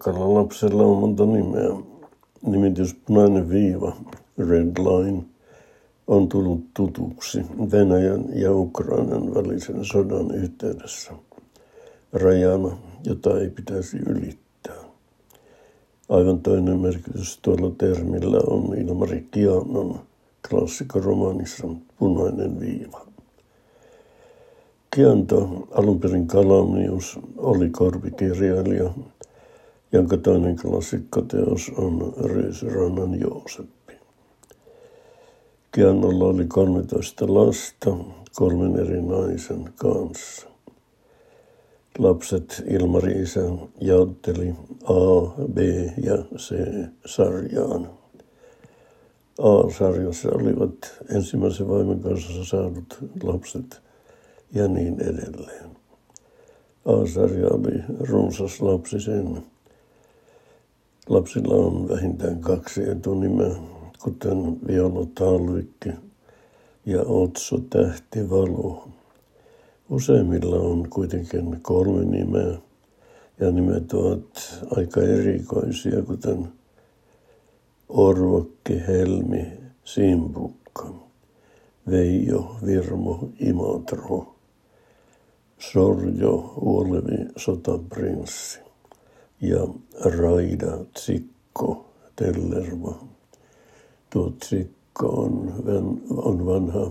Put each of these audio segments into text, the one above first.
Rakkaalla lapsella on monta nimeä. Nimitys punainen viiva, red line, on tullut tutuksi Venäjän ja Ukrainan välisen sodan yhteydessä rajana, jota ei pitäisi ylittää. Aivan toinen merkitys tuolla termillä on Ilmari Kianon klassikoromaanissa Punainen viiva. Kianto, alun perin Kalamius, oli korpikirjailija, jonka toinen klassikkoteos on Ryysyrannan Jooseppi. Kiannolla oli 13 lasta kolmen eri naisen kanssa. Lapset Ilmari isä jaotteli A, B ja C sarjaan. A-sarjassa olivat ensimmäisen vaimon kanssa saadut lapset ja niin edelleen. A-sarja oli runsas lapsisen. Lapsilla on vähintään kaksi etunimeä, kuten Viola Talvikki ja Otso Tähti Valo. Useimmilla on kuitenkin kolme nimeä ja nimet ovat aika erikoisia, kuten Orvokki, Helmi, Simpukka, Veijo, Virmo, Imatro, Sorjo, Uolevi, Sotaprinssi ja Raida, Tsikko, Tellerva. Tuo Tsikko on, on vanha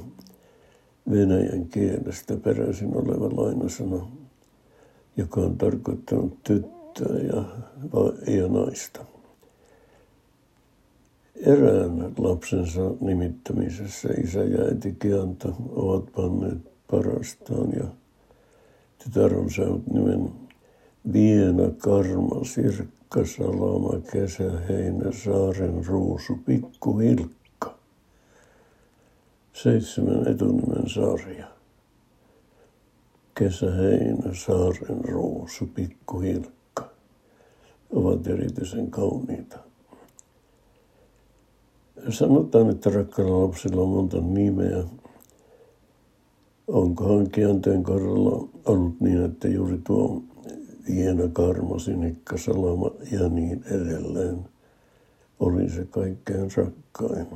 venäjän kielestä peräisin oleva lainasana, joka on tarkoittanut tyttöä ja, ja naista. Erään lapsensa nimittämisessä isä ja äiti Kianta ovat panneet parastaan ja tytär on saanut nimen Viena Karma Sirkka Salama Kesä Heinä Saaren Ruusu Pikku Hilkka. Seitsemän etunimen sarja. Kesä Heinä Saaren Ruusu Pikku Hilkka ovat erityisen kauniita. Sanotaan, että rakkailla lapsilla on monta nimeä. Onkohan kianteen kohdalla ollut niin, että juuri tuo Viena, Karmo, Sinikka, Salama ja niin edelleen oli se kaikkein rakkain.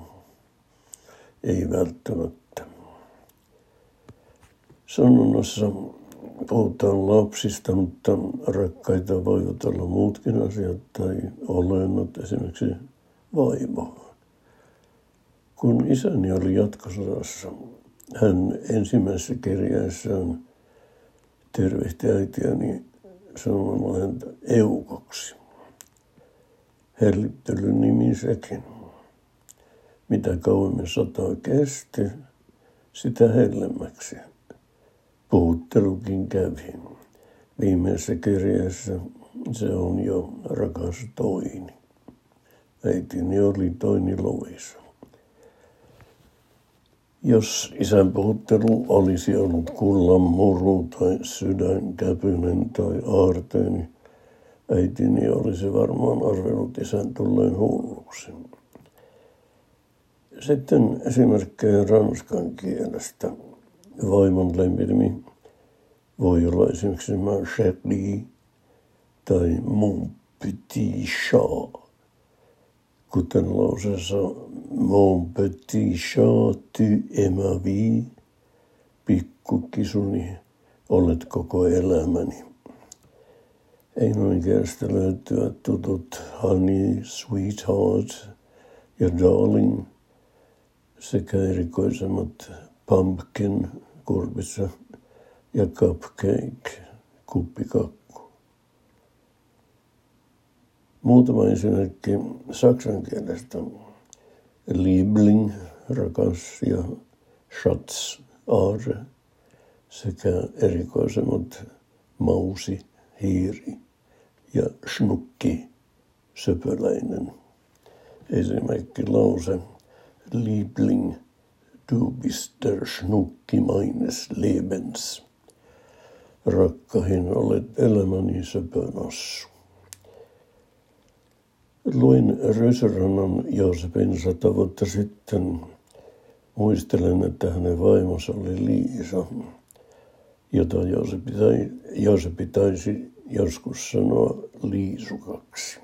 Ei välttämättä. Sanonnassa puhutaan lapsista, mutta rakkaita voivat olla muutkin asiat tai olennot, esimerkiksi vaimo. Kun isäni oli jatkosodassa, hän ensimmäisessä kirjaessaan tervehti äitiäni sanomalla häntä eukoksi. Hellittelyn nimi sekin. Mitä kauemmin sota kesti, sitä hellemmäksi. Puhuttelukin kävi. Viimeisessä kirjassa se on jo rakas toini. Äitini oli toini Lovisa. Jos isän puhuttelu olisi ollut kullan muru tai sydänkäpynen tai aarteeni, niin äitini olisi varmaan arvellut isän tulleen hulluksi. Sitten esimerkkejä ranskan kielestä. Vaimon lempinimi voi olla esimerkiksi ma tai mon petit chat kuten lauseessa Mon petit chat, tu es ma vie, pikkukisuni, olet koko elämäni. Englanninkielestä löytyvät tutut honey, sweetheart ja darling sekä erikoisemmat pumpkin kurpissa ja cupcake kuppikakku. Muutama esimerkki saksan kielestä. Liebling, ja Schatz, aare sekä erikoisemmat mausi, hiiri ja schnukki, söpöläinen. Esimerkki lause Liebling, du bist der Schnucki meines Lebens. Rakkahin olet elämäni söpönossu. Luin Röserannan Joosepin sata vuotta sitten. Muistelen, että hänen vaimonsa oli Liisa, jota Joosepi, tai, Joosepi taisi joskus sanoo liisukaksi.